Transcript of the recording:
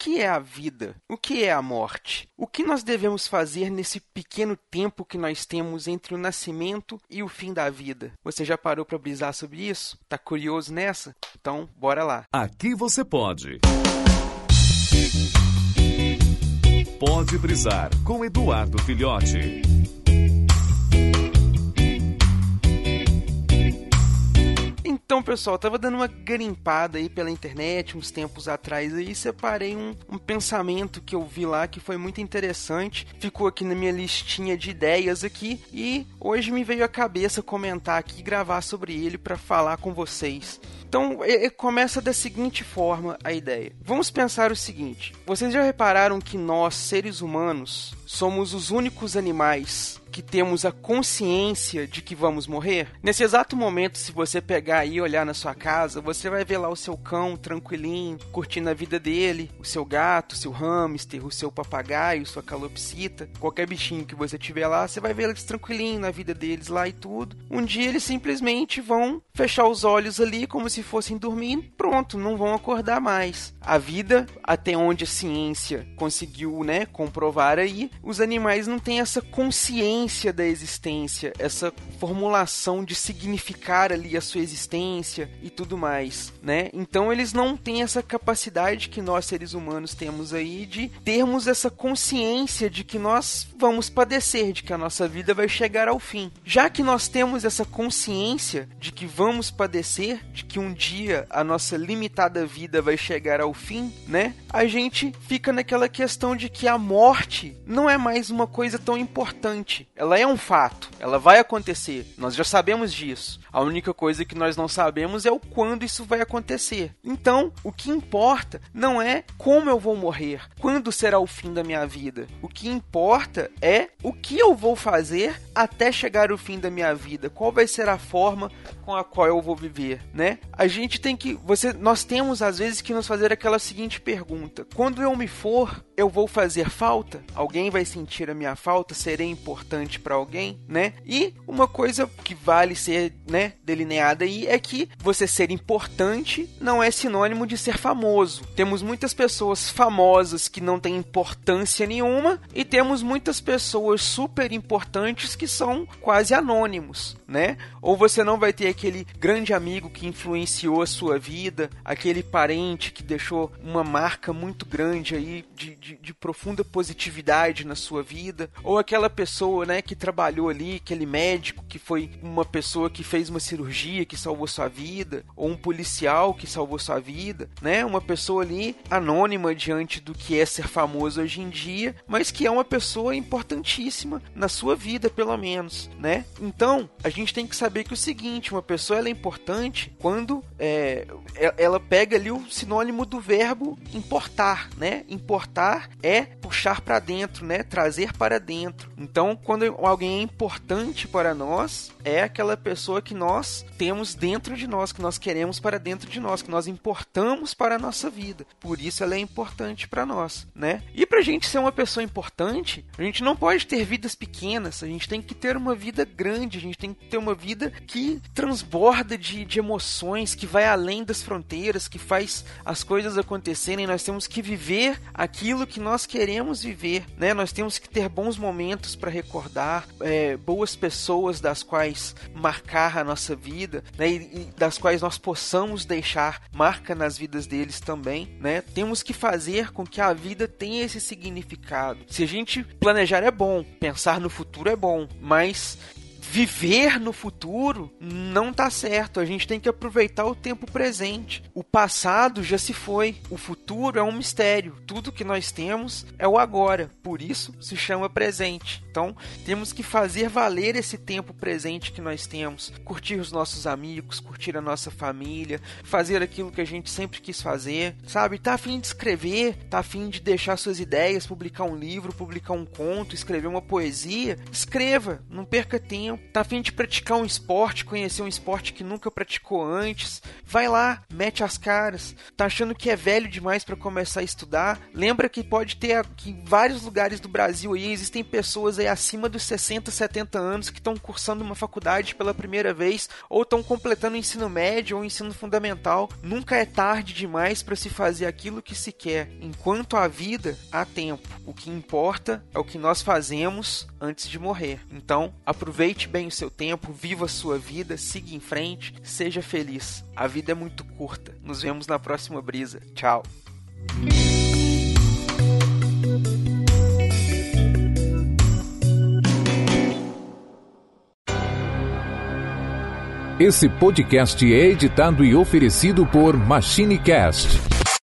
que é a vida? O que é a morte? O que nós devemos fazer nesse pequeno tempo que nós temos entre o nascimento e o fim da vida? Você já parou para brisar sobre isso? Tá curioso nessa? Então, bora lá. Aqui você pode. Pode brisar com Eduardo Filhote. Então, pessoal, tava dando uma garimpada aí pela internet uns tempos atrás aí, separei um, um, pensamento que eu vi lá que foi muito interessante, ficou aqui na minha listinha de ideias aqui e hoje me veio à cabeça comentar aqui e gravar sobre ele para falar com vocês. Então, começa da seguinte forma a ideia. Vamos pensar o seguinte: vocês já repararam que nós, seres humanos, somos os únicos animais que temos a consciência de que vamos morrer? Nesse exato momento, se você pegar e olhar na sua casa, você vai ver lá o seu cão tranquilinho, curtindo a vida dele, o seu gato, o seu hamster, o seu papagaio, sua calopsita, qualquer bichinho que você tiver lá, você vai ver eles tranquilinho na vida deles lá e tudo. Um dia eles simplesmente vão fechar os olhos ali como se fossem dormir, pronto, não vão acordar mais. A vida, até onde a ciência conseguiu, né, comprovar aí, os animais não têm essa consciência da existência, essa formulação de significar ali a sua existência e tudo mais, né? Então eles não têm essa capacidade que nós seres humanos temos aí de termos essa consciência de que nós vamos padecer, de que a nossa vida vai chegar ao fim. Já que nós temos essa consciência de que vamos padecer, de que um dia a nossa limitada vida vai chegar ao fim, né? A gente fica naquela questão de que a morte não é mais uma coisa tão importante. Ela é um fato, ela vai acontecer. Nós já sabemos disso. A única coisa que nós não sabemos é o quando isso vai acontecer. Então, o que importa não é como eu vou morrer, quando será o fim da minha vida. O que importa é o que eu vou fazer até chegar o fim da minha vida. Qual vai ser a forma com a qual eu vou viver, né? A gente tem que, você, nós temos às vezes que nos fazer aquela seguinte pergunta: quando eu me for, eu vou fazer falta? Alguém vai sentir a minha falta? Serei importante para alguém, né? E uma coisa que vale ser, né, delineada aí é que você ser importante não é sinônimo de ser famoso. Temos muitas pessoas famosas que não têm importância nenhuma e temos muitas pessoas super importantes que são quase anônimos, né? Ou você não vai ter aquele grande amigo que influenciou a sua vida, aquele parente que deixou uma marca muito grande aí de, de, de profunda positividade na sua vida, ou aquela pessoa, né, que trabalhou ali, aquele médico que foi uma pessoa que fez uma cirurgia que salvou sua vida, ou um policial que salvou sua vida, né? Uma pessoa ali anônima diante do que é ser famoso hoje em dia, mas que é uma pessoa importantíssima na sua vida, pelo menos, né? Então, a gente tem que saber que o seguinte, uma pessoa ela é importante quando é, ela pega ali o sinônimo do verbo importar, né? Importar é puxar para dentro, né? Trazer para dentro. Então, quando alguém é importante para nós, é aquela pessoa que nós temos dentro de nós, que nós queremos para dentro de nós, que nós importamos para a nossa vida. Por isso ela é importante para nós, né? E para a gente ser uma pessoa importante, a gente não pode ter vidas pequenas, a gente tem que ter uma vida grande, a gente tem que ter uma vida que transborda de, de emoções, que vai além das fronteiras, que faz as coisas acontecerem. Nós temos que viver aquilo que nós queremos viver, né? Nós temos que ter bons momentos para recordar, é, boas pessoas das quais marcar a nossa vida, né? E, e das quais nós possamos deixar marca nas vidas deles também, né? Temos que fazer com que a vida tenha esse significado. Se a gente planejar é bom, pensar no futuro é bom, mas viver no futuro não tá certo. A gente tem que aproveitar o tempo presente. O passado já se foi. O futuro é um mistério. Tudo que nós temos é o agora. Por isso se chama presente. Então, temos que fazer valer esse tempo presente que nós temos. Curtir os nossos amigos, curtir a nossa família, fazer aquilo que a gente sempre quis fazer. Sabe? Tá afim de escrever, tá afim de deixar suas ideias, publicar um livro, publicar um conto, escrever uma poesia. Escreva, não perca tempo tempo, tá afim de praticar um esporte, conhecer um esporte que nunca praticou antes, vai lá, mete as caras. Tá achando que é velho demais para começar a estudar? Lembra que pode ter que em vários lugares do Brasil aí existem pessoas aí acima dos 60, 70 anos que estão cursando uma faculdade pela primeira vez ou estão completando o ensino médio ou ensino fundamental. Nunca é tarde demais para se fazer aquilo que se quer. Enquanto há vida, há tempo. O que importa é o que nós fazemos antes de morrer. Então, aproveite bem o seu tempo, viva a sua vida, siga em frente, seja feliz. A vida é muito curta. Nos vemos na próxima brisa. Tchau. Esse podcast é editado e oferecido por MachineCast